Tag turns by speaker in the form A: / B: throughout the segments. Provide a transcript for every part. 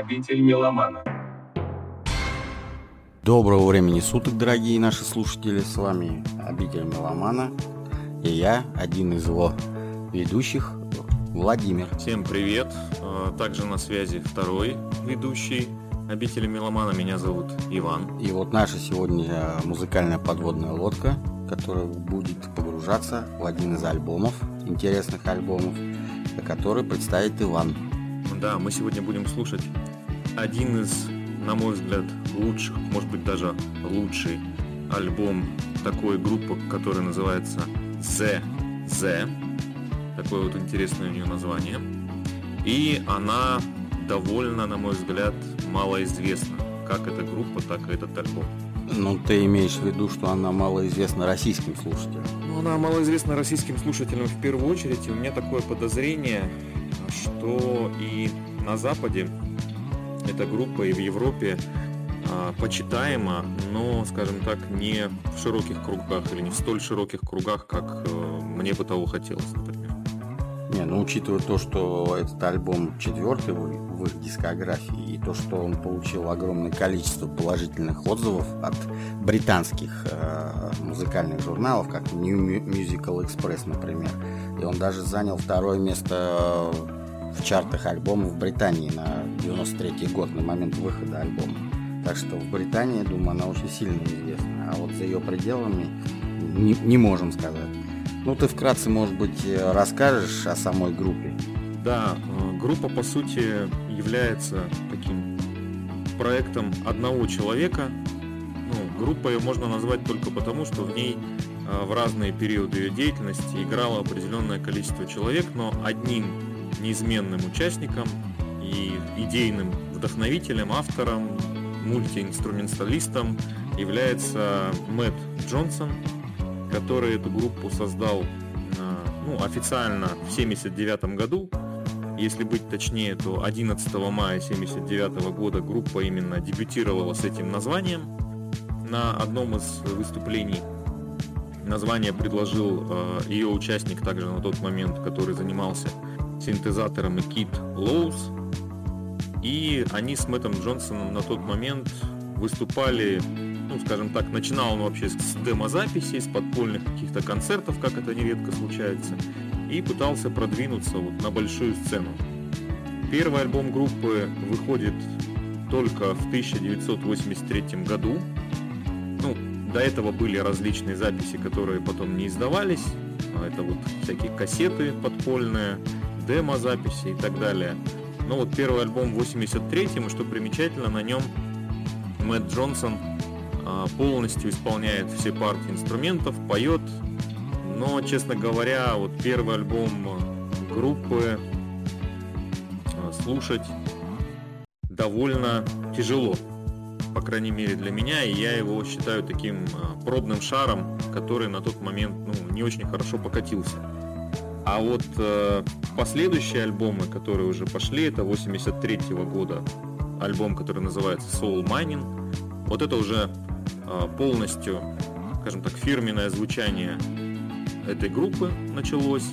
A: Обитель меломана.
B: Доброго времени суток, дорогие наши слушатели. С вами Обитель меломана. И я, один из его ведущих, Владимир.
C: Всем привет. А, Также на связи второй ведущий обители меломана. Меня зовут Иван.
B: И вот наша сегодня музыкальная подводная лодка, которая будет погружаться в один из альбомов, интересных альбомов, который представит Иван.
C: Да, мы сегодня будем слушать один из, на мой взгляд, лучших, может быть даже лучший альбом такой группы, которая называется The The. Такое вот интересное у нее название. И она довольно, на мой взгляд, малоизвестна. Как эта группа, так и этот альбом.
B: Ну, ты имеешь в виду, что она малоизвестна российским слушателям?
C: Ну, она малоизвестна российским слушателям в первую очередь, и у меня такое подозрение, что и на Западе эта группа, и в Европе а, почитаема, но, скажем так, не в широких кругах или не в столь широких кругах, как э, мне бы того хотелось, например.
B: Не, ну учитывая то, что этот альбом четвертый в, их дискографии, и то, что он получил огромное количество положительных отзывов от британских э, музыкальных журналов, как New Musical Express, например, и он даже занял второе место в чартах альбомов Британии на 93 год, на момент выхода альбома. Так что в Британии, думаю, она очень сильно известна, а вот за ее пределами не, не можем сказать. Ну, ты вкратце, может быть, расскажешь о самой группе?
C: Да, группа, по сути, является таким проектом одного человека. Ну, группой можно назвать только потому, что в ней в разные периоды ее деятельности играло определенное количество человек, но одним неизменным участником и идейным вдохновителем, автором, мультиинструменталистом является Мэтт Джонсон, который эту группу создал ну, официально в 1979 году. Если быть точнее, то 11 мая 1979 года группа именно дебютировала с этим названием на одном из выступлений. Название предложил э, ее участник также на тот момент, который занимался синтезатором и Кит Лоус. И они с Мэттом Джонсоном на тот момент выступали, ну, скажем так, начинал он вообще с демозаписей, с подпольных каких-то концертов, как это нередко случается, и пытался продвинуться вот на большую сцену. Первый альбом группы выходит только в 1983 году. Ну, до этого были различные записи, которые потом не издавались. Это вот всякие кассеты подпольные, демо-записи и так далее. Но вот первый альбом в 83-м, и что примечательно, на нем Мэтт Джонсон а, полностью исполняет все партии инструментов, поет. Но, честно говоря, вот первый альбом группы а, слушать довольно тяжело. По крайней мере для меня, и я его считаю таким а, пробным шаром, который на тот момент ну, не очень хорошо покатился. А вот э, последующие альбомы, которые уже пошли, это 83 -го года альбом, который называется Soul Mining. Вот это уже э, полностью, скажем так, фирменное звучание этой группы началось.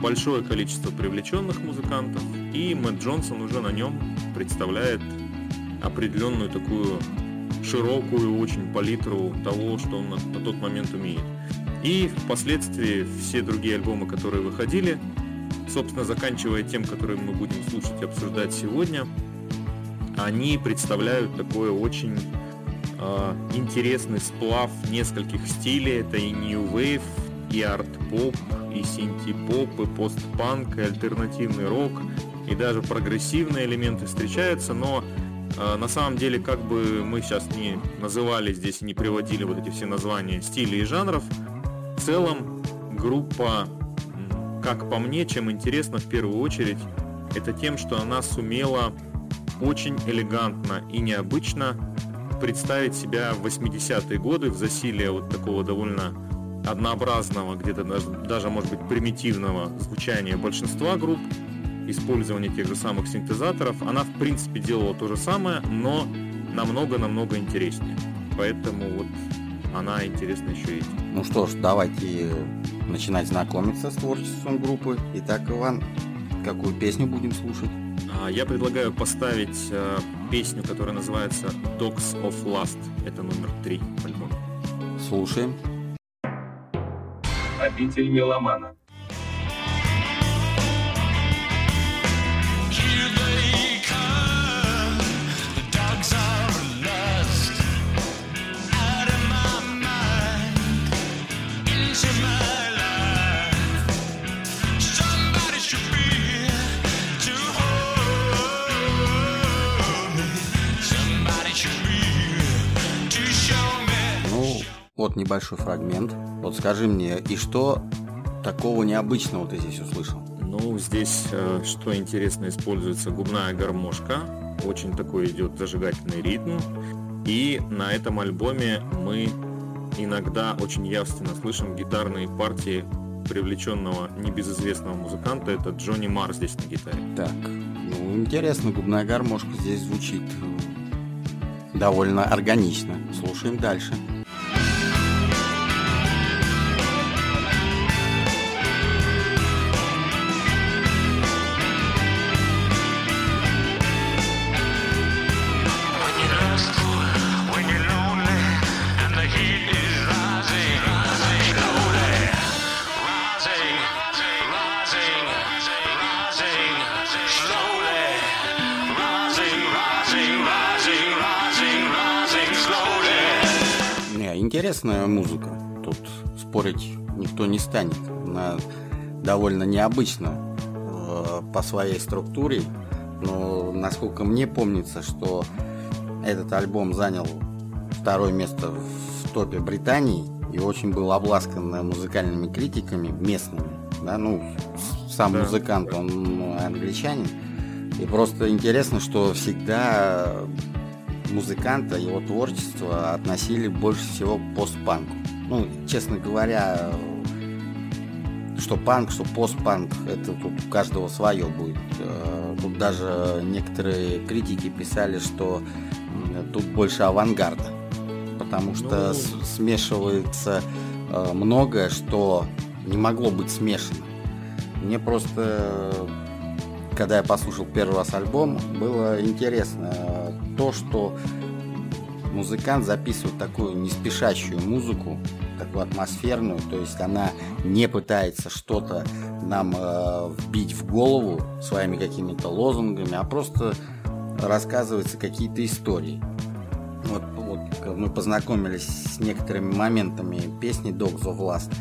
C: Большое количество привлеченных музыкантов. И Мэтт Джонсон уже на нем представляет определенную такую широкую очень палитру того, что он на, на тот момент умеет. И впоследствии все другие альбомы, которые выходили, собственно, заканчивая тем, которые мы будем слушать и обсуждать сегодня, они представляют такой очень э, интересный сплав нескольких стилей. Это и New Wave, и арт-поп, и синти-поп, и пост-панк, и альтернативный рок, и даже прогрессивные элементы встречаются, но э, на самом деле, как бы мы сейчас не называли здесь и не приводили вот эти все названия стилей и жанров, целом группа, как по мне, чем интересна в первую очередь, это тем, что она сумела очень элегантно и необычно представить себя в 80-е годы в засилие вот такого довольно однообразного, где-то даже, даже может быть примитивного звучания большинства групп, использования тех же самых синтезаторов. Она в принципе делала то же самое, но намного-намного интереснее. Поэтому вот она интересна еще этим.
B: Ну что ж, давайте начинать знакомиться с творчеством группы. Итак, Иван, какую песню будем слушать?
C: А, я предлагаю поставить э, песню, которая называется Dogs of Lust. Это номер три альбома.
B: Слушаем.
A: Обитель меломана.
B: Вот небольшой фрагмент. Вот скажи мне, и что такого необычного ты здесь услышал?
C: Ну, здесь, э, что интересно, используется губная гармошка. Очень такой идет зажигательный ритм. И на этом альбоме мы иногда очень явственно слышим гитарные партии привлеченного небезызвестного музыканта. Это Джонни Мар здесь на гитаре.
B: Так, ну, интересно, губная гармошка здесь звучит э, довольно органично. Слушаем дальше. Интересная музыка. Тут спорить никто не станет. Она довольно необычна э, по своей структуре. Но насколько мне помнится, что этот альбом занял второе место в топе Британии и очень был обласкан музыкальными критиками местными. Да, ну, сам да. музыкант, он англичанин. И просто интересно, что всегда музыканта, его творчество относили больше всего к постпанку. Ну, честно говоря, что панк, что постпанк, это тут у каждого свое будет. Э, тут даже некоторые критики писали, что тут больше авангарда, потому что ну... смешивается э, многое, что не могло быть смешано. Мне просто, когда я послушал первый раз альбом, было интересно то, что музыкант записывает такую неспешащую музыку, такую атмосферную, то есть она не пытается что-то нам э, вбить в голову своими какими-то лозунгами, а просто рассказываются какие-то истории. Вот, вот мы познакомились с некоторыми моментами песни Dogs of Last.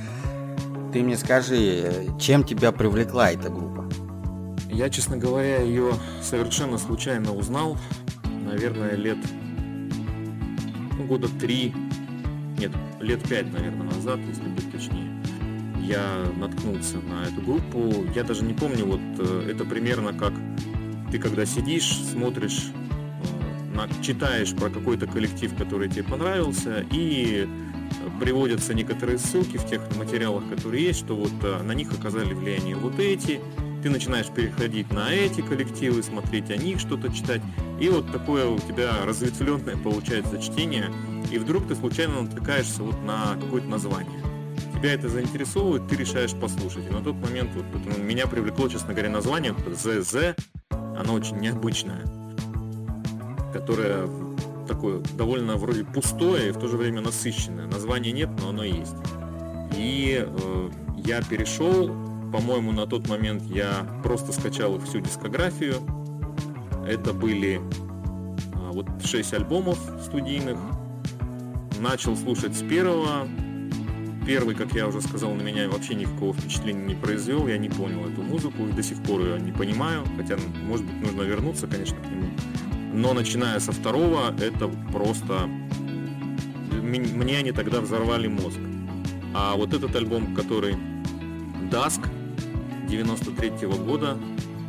B: Ты мне скажи, чем тебя привлекла эта группа?
C: Я, честно говоря, ее совершенно случайно узнал наверное, лет ну, года три, нет, лет пять, наверное, назад, если быть точнее, я наткнулся на эту группу. Я даже не помню, вот э, это примерно как ты когда сидишь, смотришь, э, читаешь про какой-то коллектив, который тебе понравился, и приводятся некоторые ссылки в тех материалах, которые есть, что вот э, на них оказали влияние вот эти, ты начинаешь переходить на эти коллективы, смотреть о них, что-то читать, и вот такое у тебя разветвленное получается чтение, и вдруг ты случайно натыкаешься вот на какое-то название. Тебя это заинтересовывает, ты решаешь послушать. И на тот момент вот, вот меня привлекло, честно говоря, название ЗЗ, оно очень необычное, которое такое довольно вроде пустое и в то же время насыщенное. Названия нет, но оно есть. И э, я перешел, по-моему, на тот момент я просто скачал всю дискографию. Это были а, вот 6 альбомов студийных. Начал слушать с первого. Первый, как я уже сказал, на меня вообще никакого впечатления не произвел. Я не понял эту музыку и до сих пор ее не понимаю. Хотя, может быть, нужно вернуться, конечно, к нему. Но начиная со второго, это просто... Мне они тогда взорвали мозг. А вот этот альбом, который Dusk, 93 -го года.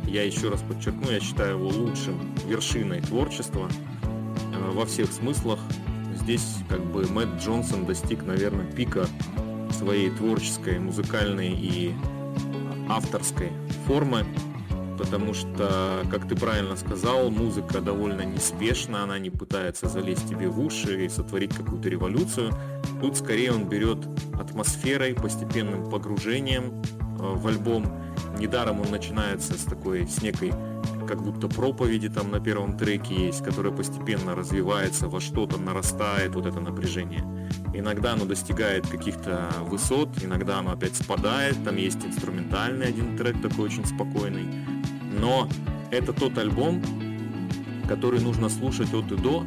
C: Я еще раз подчеркну, я считаю его лучшим вершиной творчества э, во всех смыслах. Здесь как бы Мэтт Джонсон достиг, наверное, пика своей творческой, музыкальной и авторской формы, потому что, как ты правильно сказал, музыка довольно неспешна, она не пытается залезть тебе в уши и сотворить какую-то революцию. Тут скорее он берет атмосферой, постепенным погружением в альбом Недаром он начинается с такой, с некой как будто проповеди там на первом треке есть, которая постепенно развивается во что-то, нарастает вот это напряжение. Иногда оно достигает каких-то высот, иногда оно опять спадает, там есть инструментальный один трек такой очень спокойный. Но это тот альбом, который нужно слушать от и до.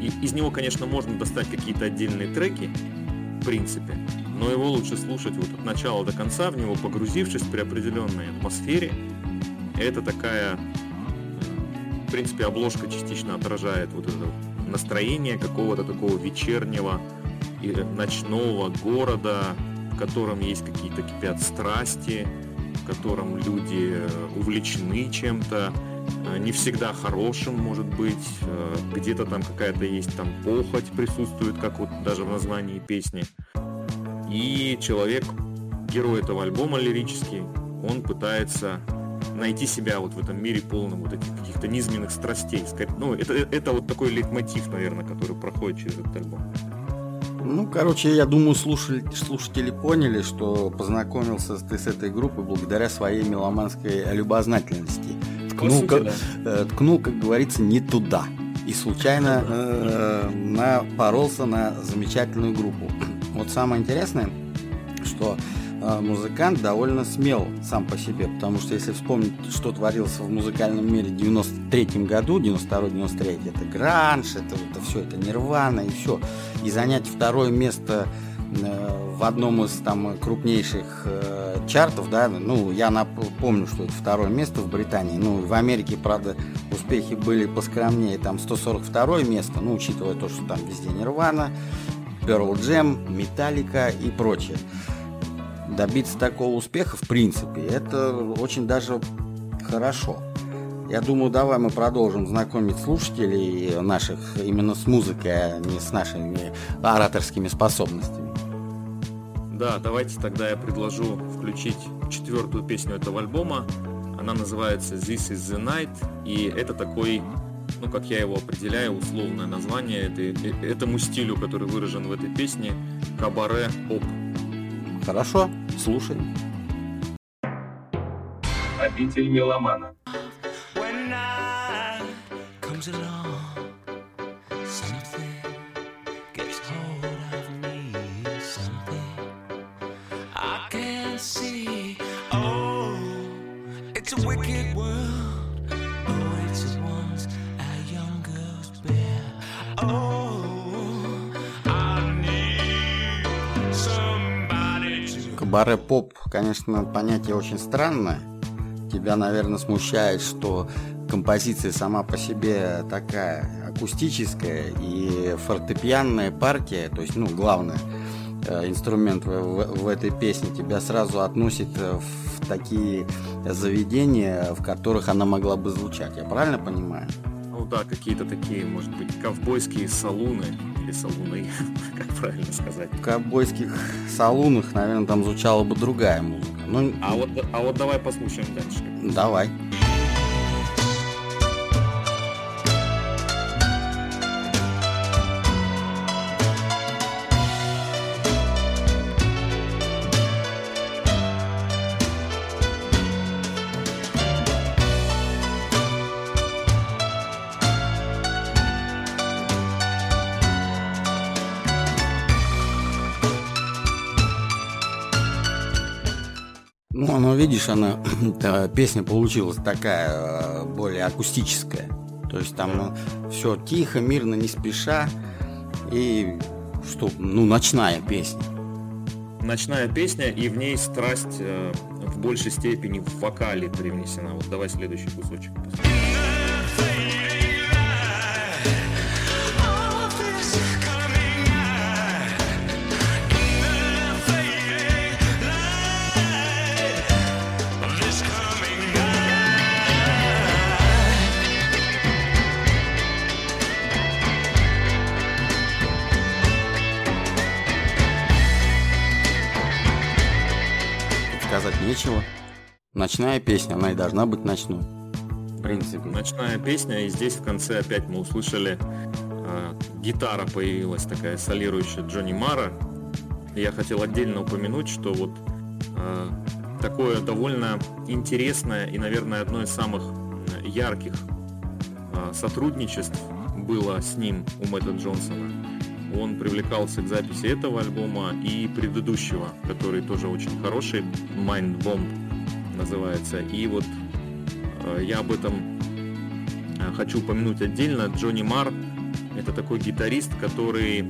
C: И из него, конечно, можно достать какие-то отдельные треки, в принципе, но его лучше слушать вот от начала до конца, в него погрузившись при определенной атмосфере. Это такая, в принципе, обложка частично отражает вот это настроение какого-то такого вечернего и ночного города, в котором есть какие-то кипят страсти, в котором люди увлечены чем-то, не всегда хорошим может быть, э, где-то там какая-то есть там похоть присутствует, как вот даже в названии песни. И человек, герой этого альбома лирический, он пытается найти себя вот в этом мире полном вот этих каких-то низменных страстей. Ну, это, это вот такой лейтмотив, наверное, который проходит через этот альбом.
B: Ну, короче, я думаю, слушатели, слушатели поняли, что познакомился ты с этой группой благодаря своей меломанской любознательности. Ткнул, сути, как, да. э, ткнул, как говорится, не туда. И случайно э, напоролся на замечательную группу. Вот самое интересное, что э, музыкант довольно смел сам по себе, потому что если вспомнить, что творилось в музыкальном мире в 93 году, 92-93, это гранж, это, это все, это нирвана и все. И занять второе место в одном из там крупнейших э, чартов, да, ну, я напомню, что это второе место в Британии, ну, в Америке, правда, успехи были поскромнее, там 142 место, ну, учитывая то, что там везде Нирвана, Pearl Jam, Metallica и прочее. Добиться такого успеха, в принципе, это очень даже хорошо. Я думаю, давай мы продолжим знакомить слушателей наших именно с музыкой, а не с нашими ораторскими способностями.
C: Да, давайте тогда я предложу включить четвертую песню этого альбома. Она называется This is the Night, и это такой ну, как я его определяю, условное название этой, э, этому стилю, который выражен в этой песне, кабаре-поп.
B: Хорошо, слушай.
A: Обитель меломана.
B: Баре-поп, конечно, понятие очень странное. Тебя, наверное, смущает, что композиция сама по себе такая акустическая и фортепианная партия, то есть, ну, главное, э, инструмент в, в, в этой песне тебя сразу относит в такие заведения, в которых она могла бы звучать. Я правильно понимаю?
C: Ну да, какие-то такие, может быть, ковбойские салуны или салуны, как правильно сказать.
B: В ковбойских салунах, наверное, там звучала бы другая музыка.
C: Ну, а, вот, а вот давай послушаем дальше.
B: Давай. Видишь, она песня получилась такая э, более акустическая. То есть там ну, все тихо, мирно, не спеша. И что, ну, ночная песня.
C: Ночная песня, и в ней страсть э, в большей степени в вокале привнесена. Вот давай следующий кусочек. Посмотрим.
B: Нечего. Ночная песня, она и должна быть ночной. В принципе.
C: Ночная песня, и здесь в конце опять мы услышали э, гитара появилась такая солирующая Джонни Мара. Я хотел отдельно упомянуть, что вот э, такое довольно интересное и, наверное, одно из самых ярких а, сотрудничеств было с ним у Мэтта Джонсона. Он привлекался к записи этого альбома и предыдущего, который тоже очень хороший, Mind Bomb называется. И вот а, я об этом хочу упомянуть отдельно. Джонни Мар – это такой гитарист, который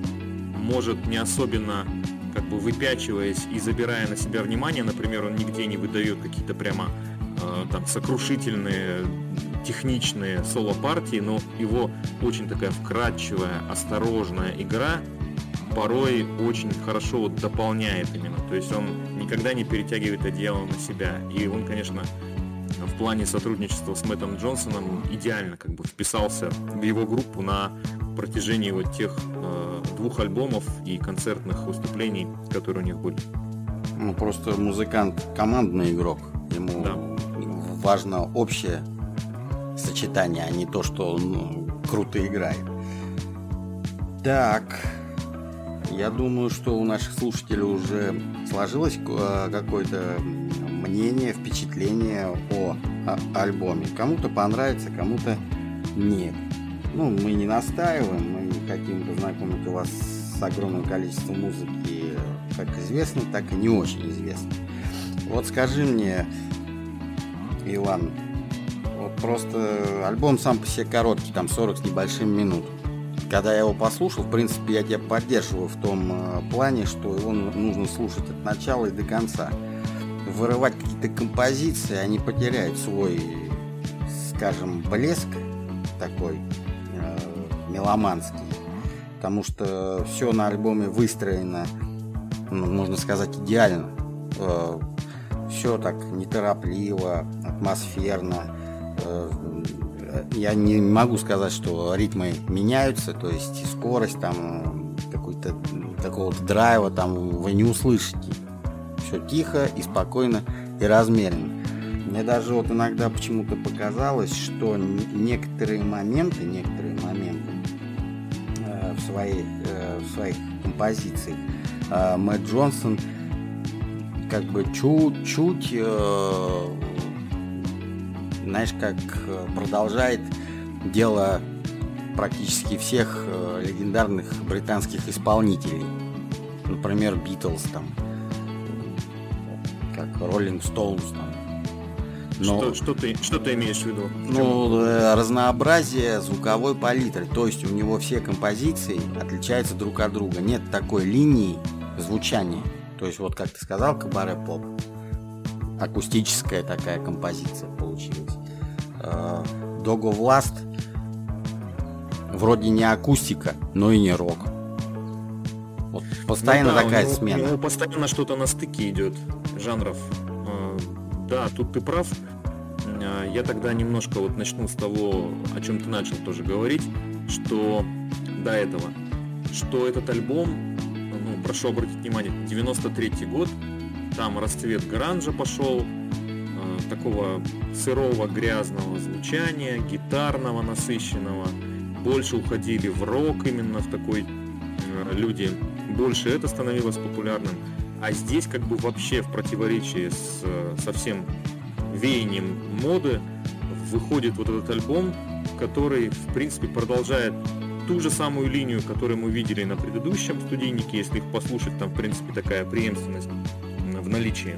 C: может не особенно как бы выпячиваясь и забирая на себя внимание, например, он нигде не выдает какие-то прямо э, там сокрушительные техничные соло-партии, но его очень такая вкрадчивая, осторожная игра порой очень хорошо вот дополняет именно. То есть он никогда не перетягивает одеяло на себя. И он, конечно, в плане сотрудничества с Мэттом Джонсоном идеально как бы вписался в его группу на протяжении вот тех э, двух альбомов и концертных выступлений, которые у них были.
B: Ну, просто музыкант командный игрок. Ему да. важно общее сочетание, а не то, что он ну, круто играет. Так, я думаю, что у наших слушателей уже сложилось э, какое-то мнение, впечатление о, о альбоме. Кому-то понравится, кому-то нет. Ну, мы не настаиваем, мы не хотим познакомить вас с огромным количеством музыки, как известно, так и не очень известно. Вот скажи мне, Иван, просто альбом сам по себе короткий, там 40 с небольшим минут. Когда я его послушал, в принципе, я тебя поддерживаю в том э, плане, что его нужно слушать от начала и до конца вырывать какие-то композиции, они потеряют свой, скажем, блеск такой э, меломанский. Потому что все на альбоме выстроено, ну, можно сказать, идеально. Э, все так неторопливо, атмосферно. Э, я не могу сказать, что ритмы меняются, то есть скорость там какой-то такого драйва там вы не услышите все тихо и спокойно и размеренно. Мне даже вот иногда почему-то показалось, что некоторые моменты, некоторые моменты э, в, своей, э, в своих композициях Мэтт Джонсон как бы чуть-чуть, знаешь, как продолжает дело практически всех э, легендарных британских исполнителей. Например, Битлз там, как Rolling Stones. Там.
C: Но, что, что, ты, что ты имеешь в виду?
B: Ну, э, разнообразие звуковой палитры. То есть у него все композиции отличаются друг от друга. Нет такой линии звучания. То есть вот как ты сказал, кабаре поп. Акустическая такая композиция получилась. Дого Власт вроде не акустика, но и не рок.
C: Вот постоянно ну, да, такая у него, смена. У него постоянно что-то на стыке идет жанров. А, да, тут ты прав. А, я тогда немножко вот начну с того, о чем ты начал тоже говорить, что до этого, что этот альбом, ну, прошу обратить внимание, 93 год, там расцвет гранжа пошел, а, такого сырого грязного звучания, гитарного насыщенного, больше уходили в рок именно в такой люди. Больше это становилось популярным. А здесь как бы вообще в противоречии с, со всем веянием моды выходит вот этот альбом, который в принципе продолжает ту же самую линию, которую мы видели на предыдущем студийнике, если их послушать, там в принципе такая преемственность в наличии.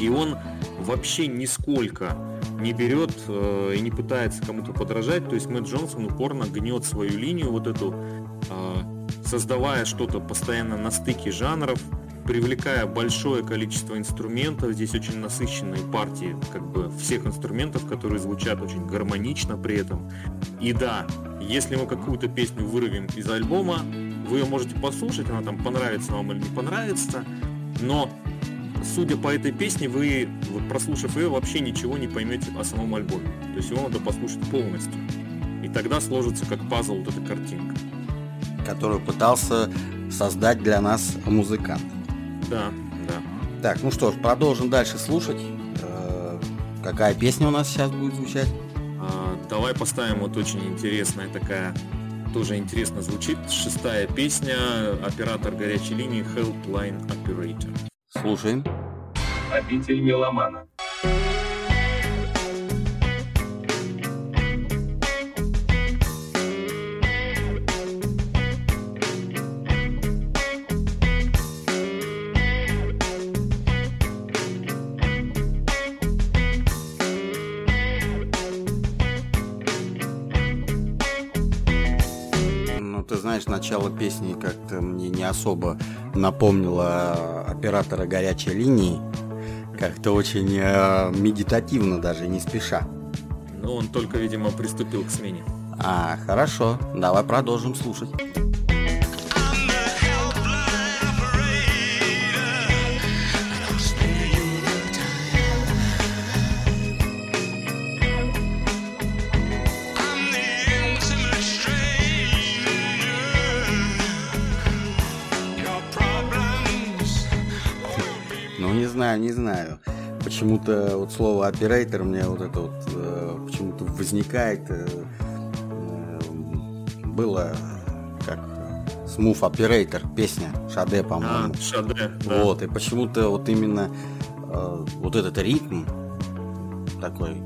C: И он вообще нисколько не берет э, и не пытается кому-то подражать. То есть Мэтт Джонсон упорно гнет свою линию, вот эту э, создавая что-то постоянно на стыке жанров, привлекая большое количество инструментов. Здесь очень насыщенные партии как бы всех инструментов, которые звучат очень гармонично при этом. И да, если мы какую-то песню вырвем из альбома, вы ее можете послушать, она там понравится вам или не понравится, но судя по этой песне, вы, вот, прослушав ее, вообще ничего не поймете о самом альбоме. То есть его надо послушать полностью. И тогда сложится как пазл вот эта картинка
B: которую пытался создать для нас музыкант.
C: Да, да.
B: Так, ну что ж, продолжим дальше слушать. Э, какая песня у нас сейчас будет звучать?
C: А, давай поставим вот очень интересная такая, тоже интересно звучит. Шестая песня, оператор горячей линии Helpline Operator.
B: Слушаем.
A: Обитель меломана.
B: Ну, начало песни как-то мне не особо напомнило оператора горячей линии. Как-то очень э, медитативно даже, не спеша.
C: Ну, он только, видимо, приступил к смене.
B: А, хорошо. Давай продолжим слушать. Знаю, не знаю. Почему-то вот слово оператор мне вот это вот э, почему-то возникает. Э, э, было как Smooth Operator, песня Шаде, по-моему.
C: А, Шаде, да.
B: Вот, и почему-то вот именно э, вот этот ритм такой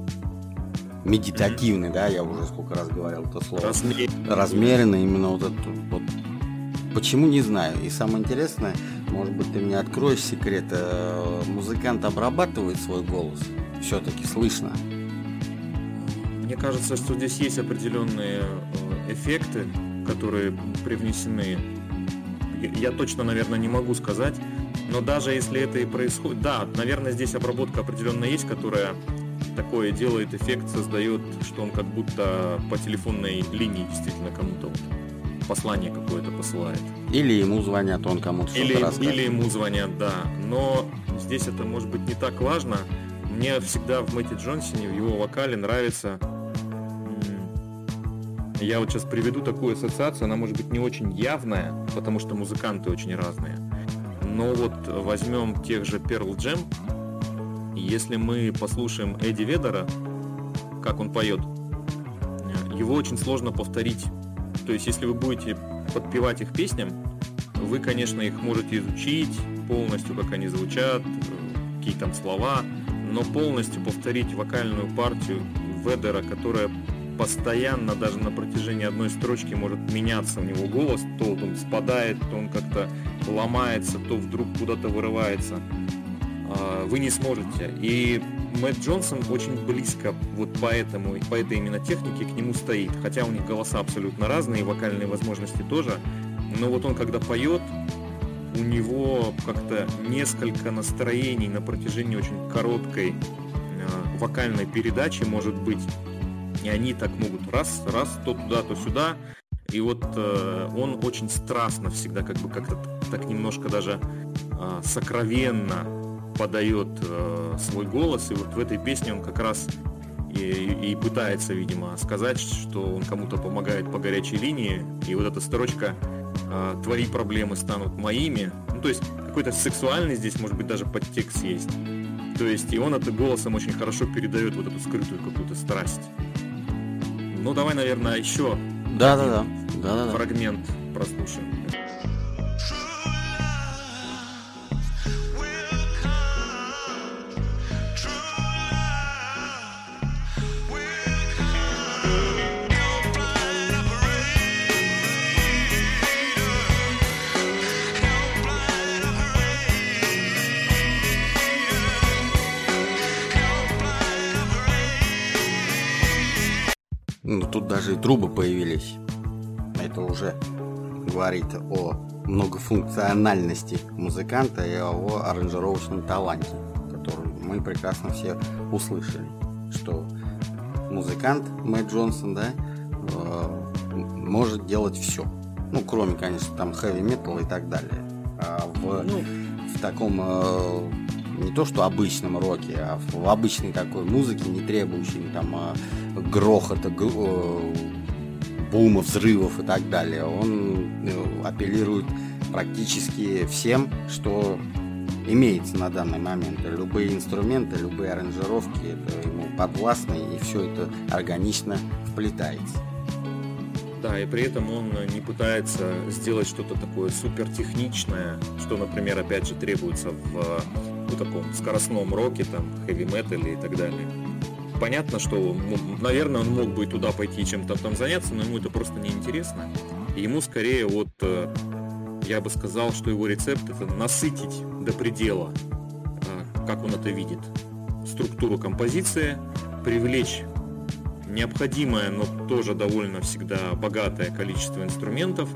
B: медитативный, mm-hmm. да, я уже сколько раз говорил это слово.
C: Размеренный.
B: Размеренный, именно вот этот вот. Почему, не знаю. И самое интересное, может быть, ты мне откроешь секрет, э, музыкант обрабатывает свой голос? Все-таки слышно?
C: Мне кажется, что здесь есть определенные э, эффекты, которые привнесены. Я точно, наверное, не могу сказать, но даже если это и происходит, да, наверное, здесь обработка определенная есть, которая такое делает эффект, создает, что он как будто по телефонной линии действительно кому-то вот послание какое-то посылает.
B: Или ему звонят, он кому-то
C: или, или ему звонят, да. Но здесь это может быть не так важно. Мне всегда в Мэтти Джонсоне, в его вокале нравится я вот сейчас приведу такую ассоциацию, она может быть не очень явная, потому что музыканты очень разные. Но вот возьмем тех же Pearl Jam, если мы послушаем Эдди Ведера, как он поет, его очень сложно повторить. То есть, если вы будете подпевать их песням, вы, конечно, их можете изучить полностью, как они звучат, какие там слова, но полностью повторить вокальную партию Ведера, которая постоянно, даже на протяжении одной строчки может меняться у него голос, то он спадает, то он как-то ломается, то вдруг куда-то вырывается. А, вы не сможете. И Мэтт Джонсон очень близко вот поэтому, по этой именно технике к нему стоит. Хотя у них голоса абсолютно разные, вокальные возможности тоже. Но вот он когда поет, у него как-то несколько настроений на протяжении очень короткой э, вокальной передачи может быть. И они так могут раз, раз, то туда, то сюда. И вот э, он очень страстно всегда, как бы как-то так немножко даже э, сокровенно подает э, свой голос. И вот в этой песне он как раз и, и пытается, видимо, сказать, что он кому-то помогает по горячей линии. И вот эта строчка э, «Твои проблемы станут моими». Ну, то есть какой-то сексуальный здесь, может быть, даже подтекст есть. То есть и он это голосом очень хорошо передает вот эту скрытую какую-то страсть. Ну, давай, наверное, еще
B: да, да, да. Да, да,
C: фрагмент прослушаем.
B: Ну, тут даже и трубы появились. Это уже говорит о многофункциональности музыканта и о его аранжировочном таланте, который мы прекрасно все услышали, что музыкант Мэтт Джонсон, да, э, может делать все. Ну, кроме, конечно, там хэви метал и так далее. А в, ну, в таком э, не то что обычном роке, а в обычной такой музыке, не требующей там а, грохота, э, бума, взрывов и так далее. Он э, апеллирует практически всем, что имеется на данный момент. Любые инструменты, любые аранжировки, это ему подвластны, и все это органично вплетается.
C: Да, и при этом он не пытается сделать что-то такое супертехничное, что, например, опять же требуется в ну, таком скоростном роке, там, хэви-метале и так далее. Понятно, что, ну, наверное, он мог бы и туда пойти чем-то там заняться, но ему это просто неинтересно. И ему скорее вот, э, я бы сказал, что его рецепт это насытить до предела, э, как он это видит, структуру композиции, привлечь необходимое, но тоже довольно всегда богатое количество инструментов.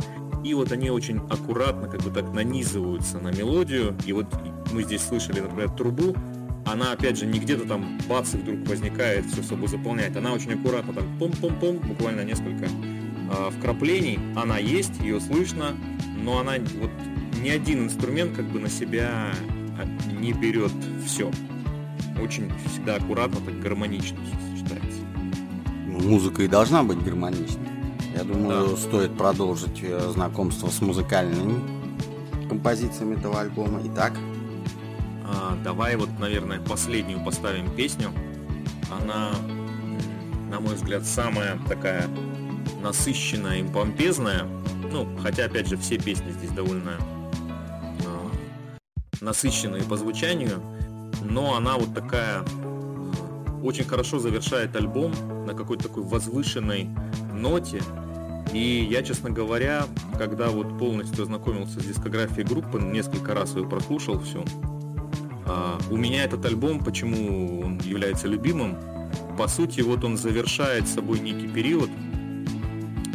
C: И вот они очень аккуратно как бы так нанизываются на мелодию, и вот мы здесь слышали, например, трубу, она опять же не где-то там бац и вдруг возникает, все собой заполняет, она очень аккуратно так пом-пом-пом, буквально несколько э, вкраплений, она есть, ее слышно, но она вот ни один инструмент как бы на себя а, не берет все. Очень всегда аккуратно, так гармонично сочетается.
B: Ну, музыка и должна быть гармоничной. Я думаю, да. стоит продолжить э, знакомство с музыкальными композициями этого альбома. Итак,
C: а, давай вот, наверное, последнюю поставим песню. Она, на мой взгляд, самая такая насыщенная и помпезная. Ну, хотя, опять же, все песни здесь довольно э, насыщенные по звучанию, но она вот такая э, очень хорошо завершает альбом на какой-то такой возвышенной ноте. И я, честно говоря, когда вот полностью ознакомился с дискографией группы, несколько раз ее прослушал всю, а, у меня этот альбом, почему он является любимым, по сути, вот он завершает собой некий период.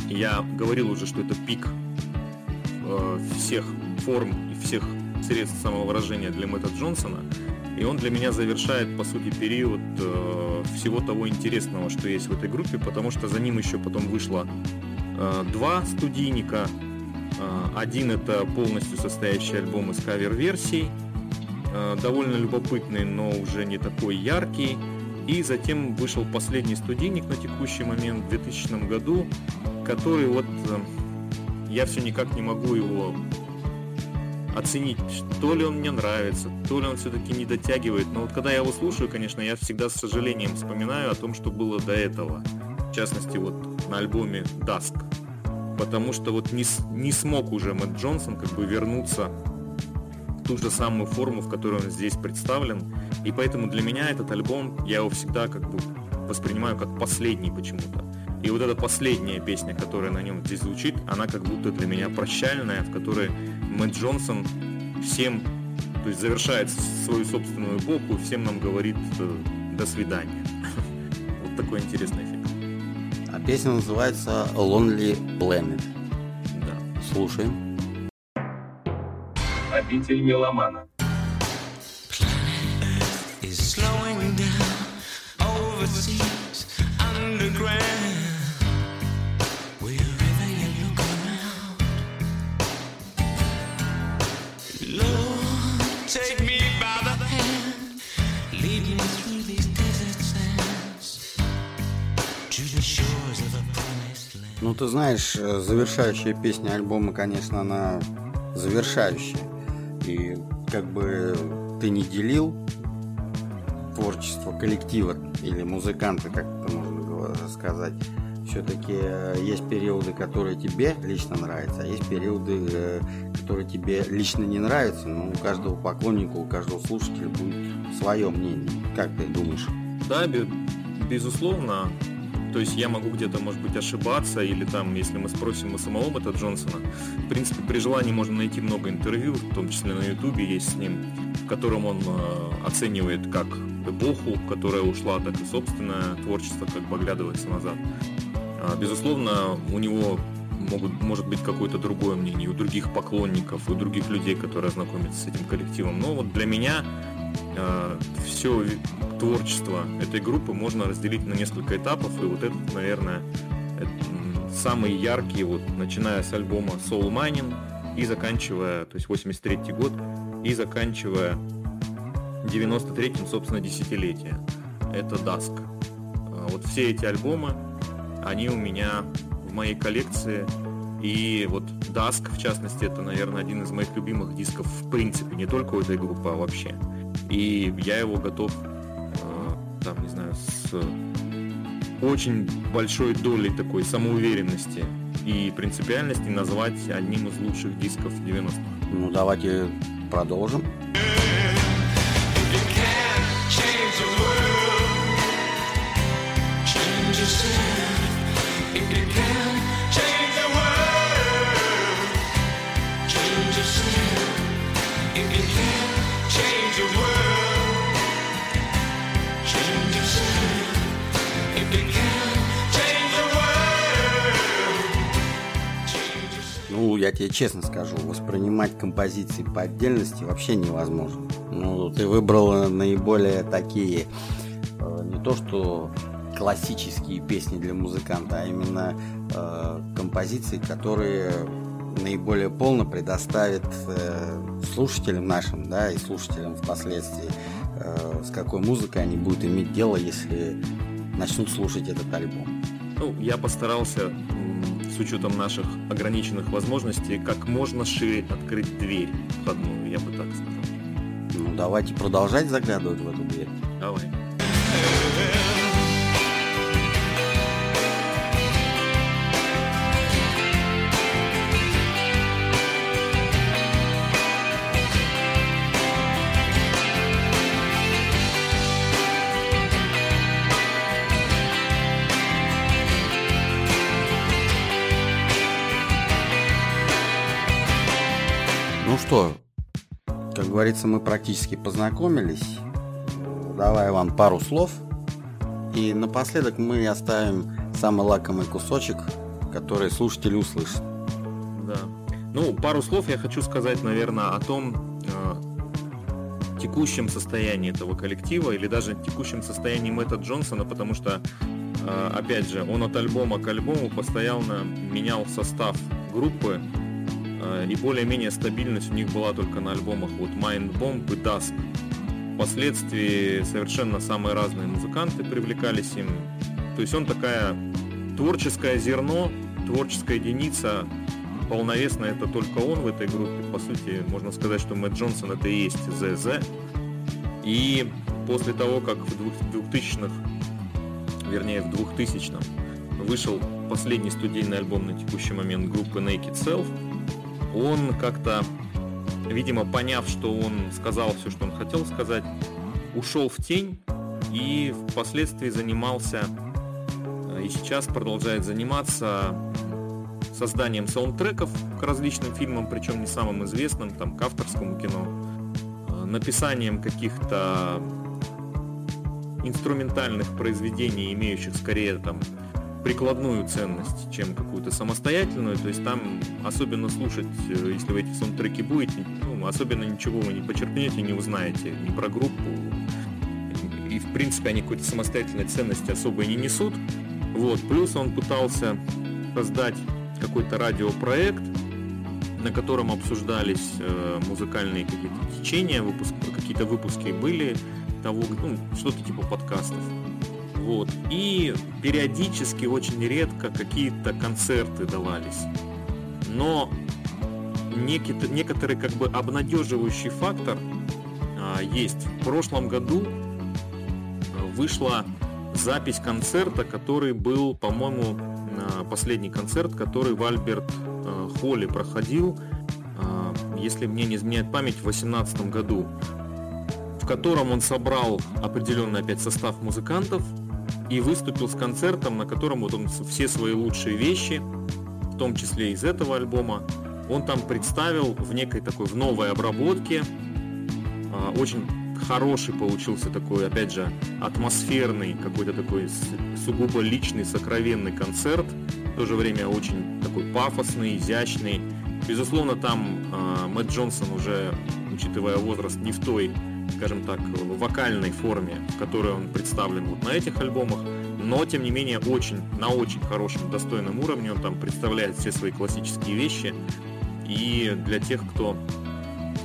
C: Я говорил уже, что это пик э, всех форм и всех средств самовыражения для Мэтта Джонсона. И он для меня завершает, по сути, период э, всего того интересного, что есть в этой группе, потому что за ним еще потом вышло э, два студийника. Один это полностью состоящий альбом из кавер-версий, Э, довольно любопытный, но уже не такой яркий. И затем вышел последний студийник на текущий момент в 2000 году, который вот э, я все никак не могу его оценить, то ли он мне нравится, то ли он все-таки не дотягивает. Но вот когда я его слушаю, конечно, я всегда с сожалением вспоминаю о том, что было до этого. В частности, вот на альбоме Dusk. Потому что вот не, не смог уже Мэтт Джонсон как бы вернуться ту же самую форму, в которой он здесь представлен. И поэтому для меня этот альбом, я его всегда как бы воспринимаю как последний почему-то. И вот эта последняя песня, которая на нем здесь звучит, она как будто для меня прощальная, в которой Мэтт Джонсон всем, то есть завершает свою собственную эпоху, всем нам говорит э, до свидания. Вот такой интересный эффект.
B: А песня называется Lonely Planet.
C: Да.
B: Слушаем
A: обитель меломана.
B: Ну, ты знаешь, э, завершающая песня альбома, конечно, она завершающая. И как бы ты не делил творчество коллектива или музыканта, как это можно сказать, все-таки э, есть периоды, которые тебе лично нравятся, а есть периоды, э, которые тебе лично не нравятся. Но у каждого поклонника, у каждого слушателя будет свое мнение. Как ты думаешь?
C: Да, безусловно. То есть я могу где-то, может быть, ошибаться, или там, если мы спросим у самого Бета Джонсона, в принципе, при желании можно найти много интервью, в том числе на Ютубе есть с ним, в котором он э, оценивает как эпоху, которая ушла, так и собственное творчество, как бы оглядывается назад. А, безусловно, у него могут, может быть какое-то другое мнение у других поклонников, у других людей, которые знакомятся с этим коллективом. Но вот для меня все творчество этой группы можно разделить на несколько этапов, и вот этот, наверное, самый яркий, вот, начиная с альбома Soul Mining и заканчивая, то есть 83 год, и заканчивая 93-м, собственно, десятилетие. Это Dusk. А вот все эти альбомы, они у меня в моей коллекции, и вот Dusk, в частности, это, наверное, один из моих любимых дисков в принципе, не только у этой группы, а вообще. И я его готов, а, там, не знаю, с очень большой долей такой самоуверенности и принципиальности назвать одним из лучших дисков 90-х.
B: Ну, давайте продолжим. You Я тебе честно скажу, воспринимать композиции по отдельности вообще невозможно. Ну, ты выбрал наиболее такие, э, не то что классические песни для музыканта, а именно э, композиции, которые наиболее полно предоставят э, слушателям нашим, да, и слушателям впоследствии, э, с какой музыкой они будут иметь дело, если начнут слушать этот альбом.
C: Ну, я постарался с учетом наших ограниченных возможностей как можно шире открыть дверь входную, я бы так сказал.
B: Ну, давайте продолжать заглядывать в эту дверь.
C: Давай.
B: Что, как говорится, мы практически познакомились. Давай, Иван, пару слов. И напоследок мы оставим самый лакомый кусочек, который слушатель услышит.
C: Да. Ну, пару слов я хочу сказать, наверное, о том э, текущем состоянии этого коллектива или даже текущем состоянии Мэтта Джонсона, потому что, э, опять же, он от альбома к альбому постоянно менял состав группы, и более-менее стабильность у них была только на альбомах вот Mind Bomb и Dusk. Впоследствии совершенно самые разные музыканты привлекались им. То есть он такая творческое зерно, творческая единица, полновесно это только он в этой группе. По сути, можно сказать, что Мэтт Джонсон это и есть ЗЗ. И после того, как в 2000-х, вернее в 2000-м, вышел последний студийный альбом на текущий момент группы Naked Self, он как-то, видимо, поняв, что он сказал все, что он хотел сказать, ушел в тень и впоследствии занимался э, и сейчас продолжает заниматься созданием саундтреков к различным фильмам, причем не самым известным, там, к авторскому кино, э, написанием каких-то инструментальных произведений, имеющих скорее там прикладную ценность, чем какую-то самостоятельную. То есть там особенно слушать, э, если вы эти саундтреки будете, ну, особенно ничего вы не почерпнете, не узнаете ни про группу. И, в принципе, они какой-то самостоятельной ценности особо и не несут. Вот. Плюс он пытался создать какой-то радиопроект, на котором обсуждались э, музыкальные какие-то течения, выпуск, какие-то выпуски были того, ну, что-то типа подкастов. Вот. И периодически, очень редко какие-то концерты давались. Но некий, некоторый как бы обнадеживающий фактор а, есть. В прошлом году а, вышла запись концерта, который был, по-моему, а, последний концерт, который в Альберт а, Холле проходил, если мне не изменяет память, в 2018 году в котором он собрал определенный опять состав музыкантов, и выступил с концертом, на котором вот он все свои лучшие вещи, в том числе из этого альбома, он там представил в некой такой, в новой обработке. А, очень хороший получился такой, опять же, атмосферный, какой-то такой сугубо личный, сокровенный концерт. В то же время очень такой пафосный, изящный. Безусловно, там э, Мэтт Джонсон уже, учитывая возраст, не в той скажем так, вокальной форме, в которой он представлен вот на этих альбомах, но тем не менее очень, на очень хорошем, достойном уровне он там представляет все свои классические вещи. И для тех, кто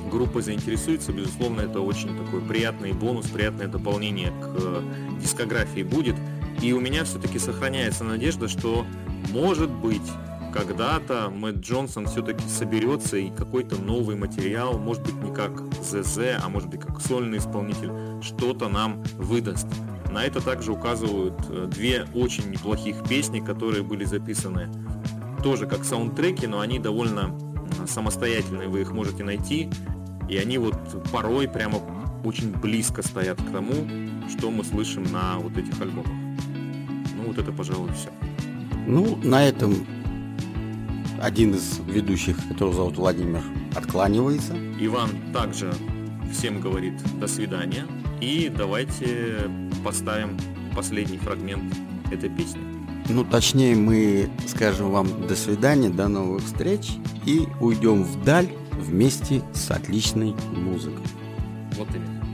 C: группой заинтересуется, безусловно, это очень такой приятный бонус, приятное дополнение к э, дискографии будет. И у меня все-таки сохраняется надежда, что может быть когда-то Мэтт Джонсон все-таки соберется и какой-то новый материал, может быть не как ЗЗ, а может быть как сольный исполнитель, что-то нам выдаст. На это также указывают э, две очень неплохих песни, которые были записаны тоже как саундтреки, но они довольно самостоятельные, вы их можете найти. И они вот порой прямо очень близко стоят к тому, что мы слышим на вот этих альбомах. Ну вот это, пожалуй, все.
B: Ну, на этом один из ведущих, которого зовут Владимир, откланивается.
C: Иван также всем говорит до свидания. И давайте поставим последний фрагмент этой песни.
B: Ну, точнее, мы скажем вам до свидания, до новых встреч и уйдем вдаль вместе с отличной музыкой.
A: Вот именно.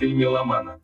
D: Обитель меломана.